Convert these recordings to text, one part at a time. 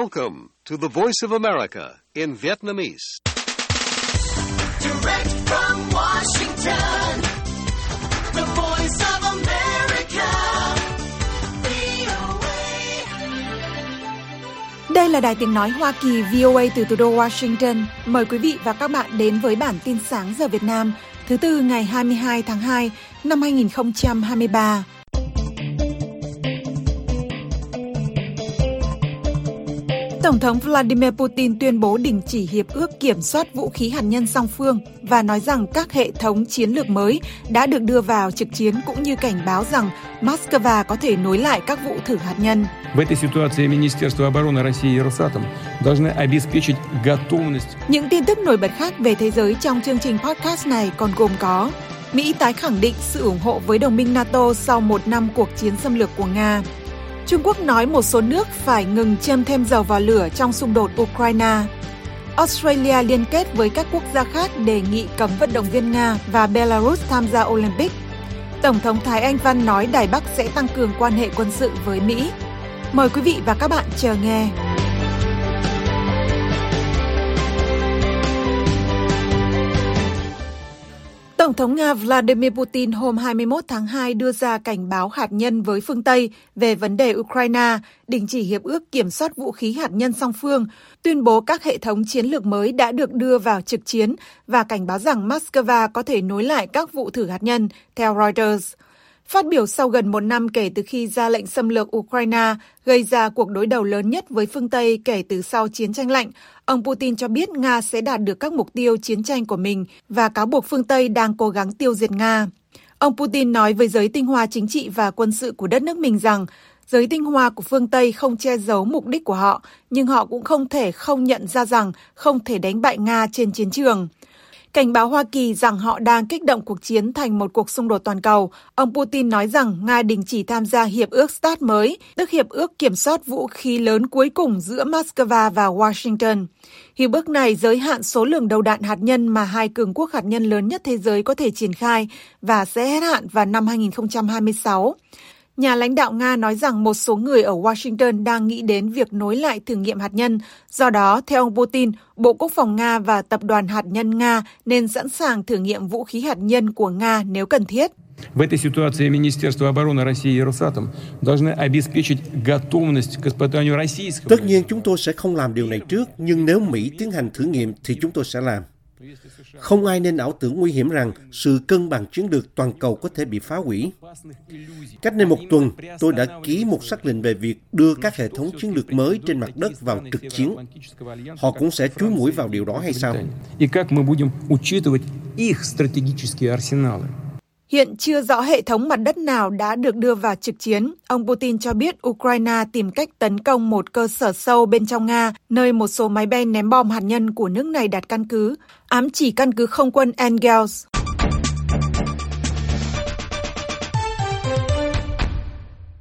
Welcome to the Voice of America in Vietnamese. Direct from Washington, the voice of America, VOA. Đây là đài tiếng nói Hoa Kỳ VOA từ thủ đô Washington. Mời quý vị và các bạn đến với bản tin sáng giờ Việt Nam thứ tư ngày 22 tháng 2 năm 2023. Tổng thống Vladimir Putin tuyên bố đình chỉ hiệp ước kiểm soát vũ khí hạt nhân song phương và nói rằng các hệ thống chiến lược mới đã được đưa vào trực chiến cũng như cảnh báo rằng Moscow có thể nối lại các vụ thử hạt nhân. Những tin tức nổi bật khác về thế giới trong chương trình podcast này còn gồm có Mỹ tái khẳng định sự ủng hộ với đồng minh NATO sau một năm cuộc chiến xâm lược của Nga. Trung Quốc nói một số nước phải ngừng châm thêm dầu vào lửa trong xung đột Ukraine. Australia liên kết với các quốc gia khác đề nghị cấm vận động viên Nga và Belarus tham gia Olympic. Tổng thống Thái Anh Văn nói Đài Bắc sẽ tăng cường quan hệ quân sự với Mỹ. Mời quý vị và các bạn chờ nghe. Tổng thống Nga Vladimir Putin hôm 21 tháng 2 đưa ra cảnh báo hạt nhân với phương Tây về vấn đề Ukraine, đình chỉ hiệp ước kiểm soát vũ khí hạt nhân song phương, tuyên bố các hệ thống chiến lược mới đã được đưa vào trực chiến và cảnh báo rằng Moscow có thể nối lại các vụ thử hạt nhân, theo Reuters. Phát biểu sau gần một năm kể từ khi ra lệnh xâm lược Ukraine, gây ra cuộc đối đầu lớn nhất với phương Tây kể từ sau chiến tranh lạnh, ông Putin cho biết Nga sẽ đạt được các mục tiêu chiến tranh của mình và cáo buộc phương Tây đang cố gắng tiêu diệt Nga. Ông Putin nói với giới tinh hoa chính trị và quân sự của đất nước mình rằng giới tinh hoa của phương Tây không che giấu mục đích của họ, nhưng họ cũng không thể không nhận ra rằng không thể đánh bại Nga trên chiến trường cảnh báo Hoa Kỳ rằng họ đang kích động cuộc chiến thành một cuộc xung đột toàn cầu. Ông Putin nói rằng Nga đình chỉ tham gia hiệp ước START mới, tức hiệp ước kiểm soát vũ khí lớn cuối cùng giữa Moscow và Washington. Hiệp ước này giới hạn số lượng đầu đạn hạt nhân mà hai cường quốc hạt nhân lớn nhất thế giới có thể triển khai và sẽ hết hạn vào năm 2026. Nhà lãnh đạo Nga nói rằng một số người ở Washington đang nghĩ đến việc nối lại thử nghiệm hạt nhân. Do đó, theo ông Putin, Bộ Quốc phòng Nga và Tập đoàn Hạt nhân Nga nên sẵn sàng thử nghiệm vũ khí hạt nhân của Nga nếu cần thiết. В этой ситуации Министерство обороны России и Росатом должны обеспечить готовность к испытанию российского Tất nhiên chúng tôi sẽ không làm điều này trước, nhưng nếu Mỹ tiến hành thử nghiệm thì chúng tôi sẽ làm. Không ai nên ảo tưởng nguy hiểm rằng sự cân bằng chiến lược toàn cầu có thể bị phá hủy. Cách đây một tuần, tôi đã ký một sắc lệnh về việc đưa các hệ thống chiến lược mới trên mặt đất vào trực chiến. Họ cũng sẽ chúi mũi vào điều đó hay sao? Hiện chưa rõ hệ thống mặt đất nào đã được đưa vào trực chiến. Ông Putin cho biết Ukraine tìm cách tấn công một cơ sở sâu bên trong Nga, nơi một số máy bay ném bom hạt nhân của nước này đặt căn cứ, ám chỉ căn cứ không quân Engels.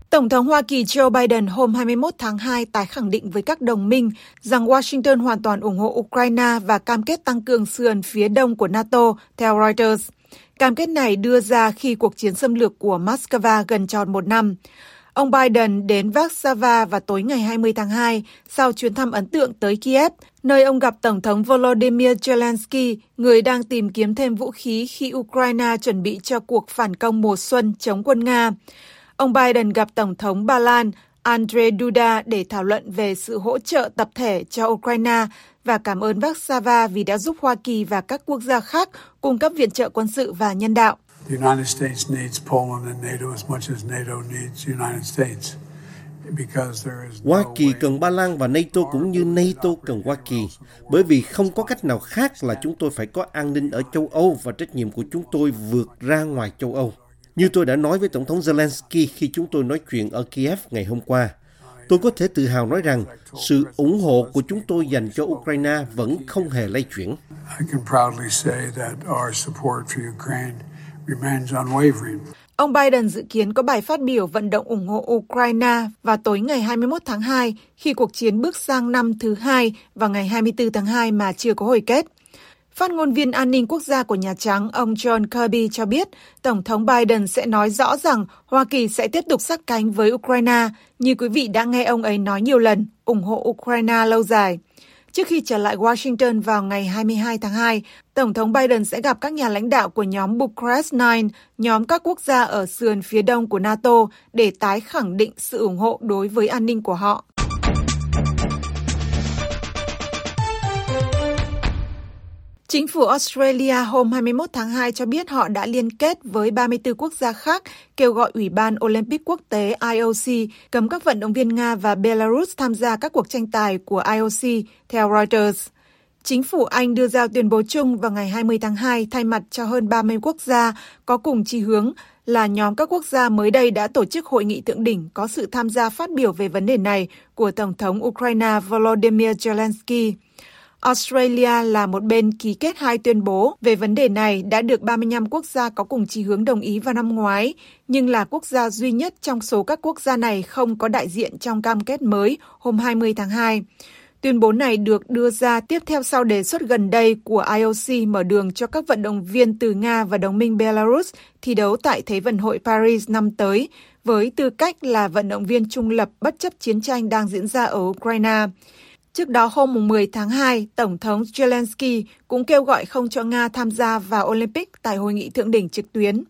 Tổng thống Hoa Kỳ Joe Biden hôm 21 tháng 2 tái khẳng định với các đồng minh rằng Washington hoàn toàn ủng hộ Ukraine và cam kết tăng cường sườn phía đông của NATO, theo Reuters. Cam kết này đưa ra khi cuộc chiến xâm lược của Moscow gần tròn một năm. Ông Biden đến Warsaw vào tối ngày 20 tháng 2 sau chuyến thăm ấn tượng tới Kiev, nơi ông gặp Tổng thống Volodymyr Zelensky, người đang tìm kiếm thêm vũ khí khi Ukraine chuẩn bị cho cuộc phản công mùa xuân chống quân Nga. Ông Biden gặp Tổng thống Ba Lan Andrzej Duda để thảo luận về sự hỗ trợ tập thể cho Ukraine và cảm ơn Warsaw vì đã giúp Hoa Kỳ và các quốc gia khác cung cấp viện trợ quân sự và nhân đạo. The United States needs Poland and NATO as much as NATO needs the United States. Because there is no Hoa Kỳ cần Ba Lan và NATO cũng như NATO cần Hoa Kỳ, bởi vì không có cách nào khác là chúng tôi phải có an ninh ở châu Âu và trách nhiệm của chúng tôi vượt ra ngoài châu Âu. Như tôi đã nói với Tổng thống Zelensky khi chúng tôi nói chuyện ở Kiev ngày hôm qua, tôi có thể tự hào nói rằng sự ủng hộ của chúng tôi dành cho Ukraine vẫn không hề lay chuyển. I can proudly say that our support for Ukraine remains unwavering. Ông Biden dự kiến có bài phát biểu vận động ủng hộ Ukraine vào tối ngày 21 tháng 2 khi cuộc chiến bước sang năm thứ hai vào ngày 24 tháng 2 mà chưa có hồi kết. Phát ngôn viên an ninh quốc gia của Nhà Trắng, ông John Kirby cho biết, Tổng thống Biden sẽ nói rõ rằng Hoa Kỳ sẽ tiếp tục sát cánh với Ukraine, như quý vị đã nghe ông ấy nói nhiều lần, ủng hộ Ukraine lâu dài. Trước khi trở lại Washington vào ngày 22 tháng 2, Tổng thống Biden sẽ gặp các nhà lãnh đạo của nhóm Bucharest 9, nhóm các quốc gia ở sườn phía đông của NATO để tái khẳng định sự ủng hộ đối với an ninh của họ. Chính phủ Australia hôm 21 tháng 2 cho biết họ đã liên kết với 34 quốc gia khác kêu gọi Ủy ban Olympic quốc tế IOC cấm các vận động viên Nga và Belarus tham gia các cuộc tranh tài của IOC, theo Reuters. Chính phủ Anh đưa ra tuyên bố chung vào ngày 20 tháng 2 thay mặt cho hơn 30 quốc gia có cùng chi hướng là nhóm các quốc gia mới đây đã tổ chức hội nghị thượng đỉnh có sự tham gia phát biểu về vấn đề này của Tổng thống Ukraine Volodymyr Zelensky. Australia là một bên ký kết hai tuyên bố về vấn đề này đã được 35 quốc gia có cùng chí hướng đồng ý vào năm ngoái, nhưng là quốc gia duy nhất trong số các quốc gia này không có đại diện trong cam kết mới hôm 20 tháng 2. Tuyên bố này được đưa ra tiếp theo sau đề xuất gần đây của IOC mở đường cho các vận động viên từ Nga và đồng minh Belarus thi đấu tại Thế vận hội Paris năm tới, với tư cách là vận động viên trung lập bất chấp chiến tranh đang diễn ra ở Ukraine. Trước đó hôm 10 tháng 2, Tổng thống Zelensky cũng kêu gọi không cho Nga tham gia vào Olympic tại hội nghị thượng đỉnh trực tuyến.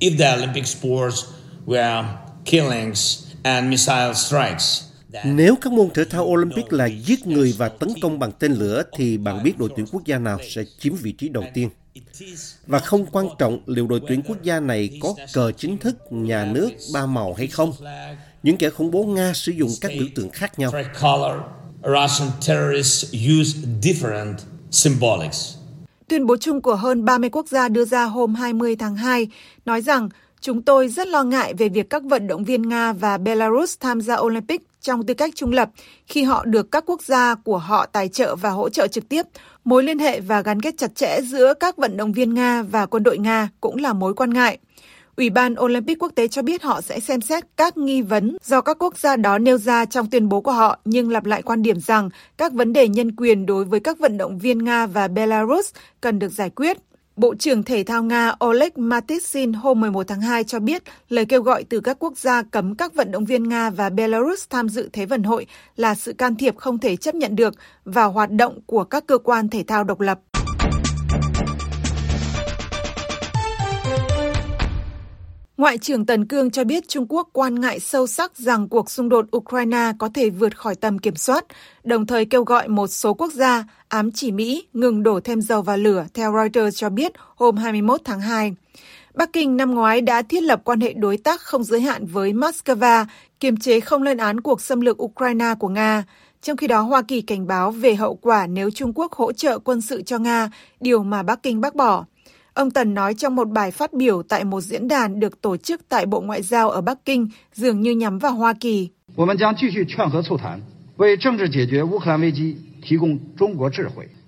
If the Olympic sports were killings and missile strikes, Nếu các môn thể thao Olympic là giết người và tấn công bằng tên lửa thì bạn biết đội tuyển quốc gia nào sẽ chiếm vị trí đầu tiên. Và không quan trọng liệu đội tuyển quốc gia này có cờ chính thức, nhà nước, ba màu hay không. Những kẻ khủng bố Nga sử dụng các biểu tượng khác nhau. Russian terrorists use different symbolics. Tuyên bố chung của hơn 30 quốc gia đưa ra hôm 20 tháng 2 nói rằng chúng tôi rất lo ngại về việc các vận động viên Nga và Belarus tham gia Olympic trong tư cách trung lập khi họ được các quốc gia của họ tài trợ và hỗ trợ trực tiếp. Mối liên hệ và gắn kết chặt chẽ giữa các vận động viên Nga và quân đội Nga cũng là mối quan ngại. Ủy ban Olympic quốc tế cho biết họ sẽ xem xét các nghi vấn do các quốc gia đó nêu ra trong tuyên bố của họ, nhưng lặp lại quan điểm rằng các vấn đề nhân quyền đối với các vận động viên Nga và Belarus cần được giải quyết. Bộ trưởng Thể thao Nga Oleg Matysyn hôm 11 tháng 2 cho biết lời kêu gọi từ các quốc gia cấm các vận động viên Nga và Belarus tham dự Thế vận hội là sự can thiệp không thể chấp nhận được vào hoạt động của các cơ quan thể thao độc lập. Ngoại trưởng Tần Cương cho biết Trung Quốc quan ngại sâu sắc rằng cuộc xung đột Ukraine có thể vượt khỏi tầm kiểm soát, đồng thời kêu gọi một số quốc gia ám chỉ Mỹ ngừng đổ thêm dầu vào lửa, theo Reuters cho biết hôm 21 tháng 2. Bắc Kinh năm ngoái đã thiết lập quan hệ đối tác không giới hạn với Moscow, kiềm chế không lên án cuộc xâm lược Ukraine của Nga. Trong khi đó, Hoa Kỳ cảnh báo về hậu quả nếu Trung Quốc hỗ trợ quân sự cho Nga, điều mà Bắc Kinh bác bỏ. Ông Tần nói trong một bài phát biểu tại một diễn đàn được tổ chức tại Bộ Ngoại giao ở Bắc Kinh, dường như nhắm vào Hoa Kỳ.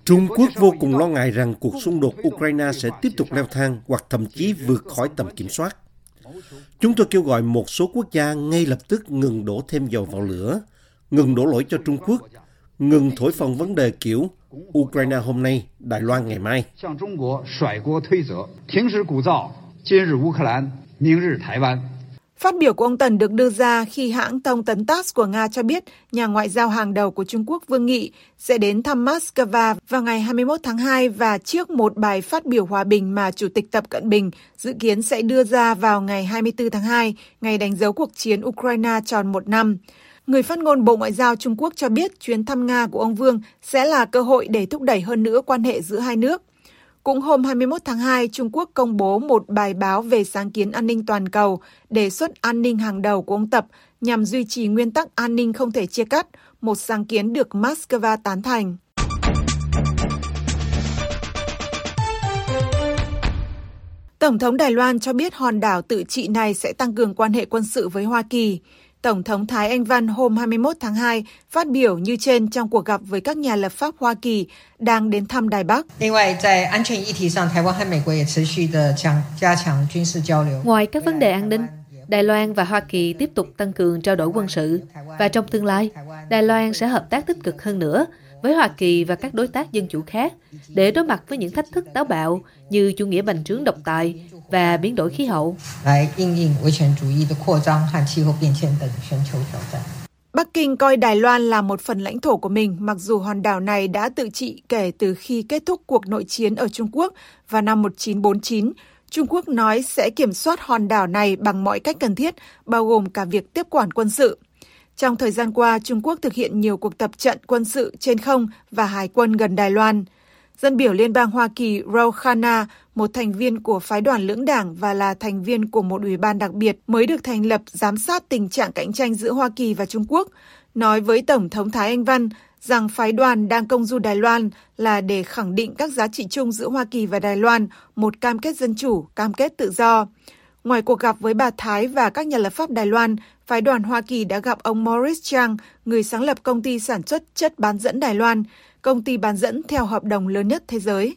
Trung Quốc vô cùng lo ngại rằng cuộc xung đột Ukraine sẽ tiếp tục leo thang hoặc thậm chí vượt khỏi tầm kiểm soát. Chúng tôi kêu gọi một số quốc gia ngay lập tức ngừng đổ thêm dầu vào lửa, ngừng đổ lỗi cho Trung Quốc ngừng thổi phồng vấn đề kiểu Ukraine hôm nay, Đài Loan ngày mai. Phát biểu của ông Tần được đưa ra khi hãng thông tấn TASS của Nga cho biết nhà ngoại giao hàng đầu của Trung Quốc Vương Nghị sẽ đến thăm Moscow vào ngày 21 tháng 2 và trước một bài phát biểu hòa bình mà Chủ tịch Tập Cận Bình dự kiến sẽ đưa ra vào ngày 24 tháng 2, ngày đánh dấu cuộc chiến Ukraine tròn một năm. Người phát ngôn Bộ Ngoại giao Trung Quốc cho biết chuyến thăm Nga của ông Vương sẽ là cơ hội để thúc đẩy hơn nữa quan hệ giữa hai nước. Cũng hôm 21 tháng 2, Trung Quốc công bố một bài báo về sáng kiến an ninh toàn cầu, đề xuất an ninh hàng đầu của ông Tập nhằm duy trì nguyên tắc an ninh không thể chia cắt, một sáng kiến được Moscow tán thành. Tổng thống Đài Loan cho biết hòn đảo tự trị này sẽ tăng cường quan hệ quân sự với Hoa Kỳ. Tổng thống Thái Anh Văn hôm 21 tháng 2 phát biểu như trên trong cuộc gặp với các nhà lập pháp Hoa Kỳ đang đến thăm Đài Bắc. Ngoài các vấn đề an ninh, Đài Loan và Hoa Kỳ tiếp tục tăng cường trao đổi quân sự và trong tương lai, Đài Loan sẽ hợp tác tích cực hơn nữa với Hoa Kỳ và các đối tác dân chủ khác để đối mặt với những thách thức táo bạo như chủ nghĩa bành trướng độc tài, và biến đổi khí hậu. Bắc Kinh coi Đài Loan là một phần lãnh thổ của mình, mặc dù hòn đảo này đã tự trị kể từ khi kết thúc cuộc nội chiến ở Trung Quốc vào năm 1949. Trung Quốc nói sẽ kiểm soát hòn đảo này bằng mọi cách cần thiết, bao gồm cả việc tiếp quản quân sự. Trong thời gian qua, Trung Quốc thực hiện nhiều cuộc tập trận quân sự trên không và hải quân gần Đài Loan. Dân biểu Liên bang Hoa Kỳ Ro Khanna một thành viên của phái đoàn lưỡng đảng và là thành viên của một ủy ban đặc biệt mới được thành lập giám sát tình trạng cạnh tranh giữa Hoa Kỳ và Trung Quốc, nói với Tổng thống Thái Anh Văn rằng phái đoàn đang công du Đài Loan là để khẳng định các giá trị chung giữa Hoa Kỳ và Đài Loan, một cam kết dân chủ, cam kết tự do. Ngoài cuộc gặp với bà Thái và các nhà lập pháp Đài Loan, phái đoàn Hoa Kỳ đã gặp ông Morris Chang, người sáng lập công ty sản xuất chất bán dẫn Đài Loan, công ty bán dẫn theo hợp đồng lớn nhất thế giới.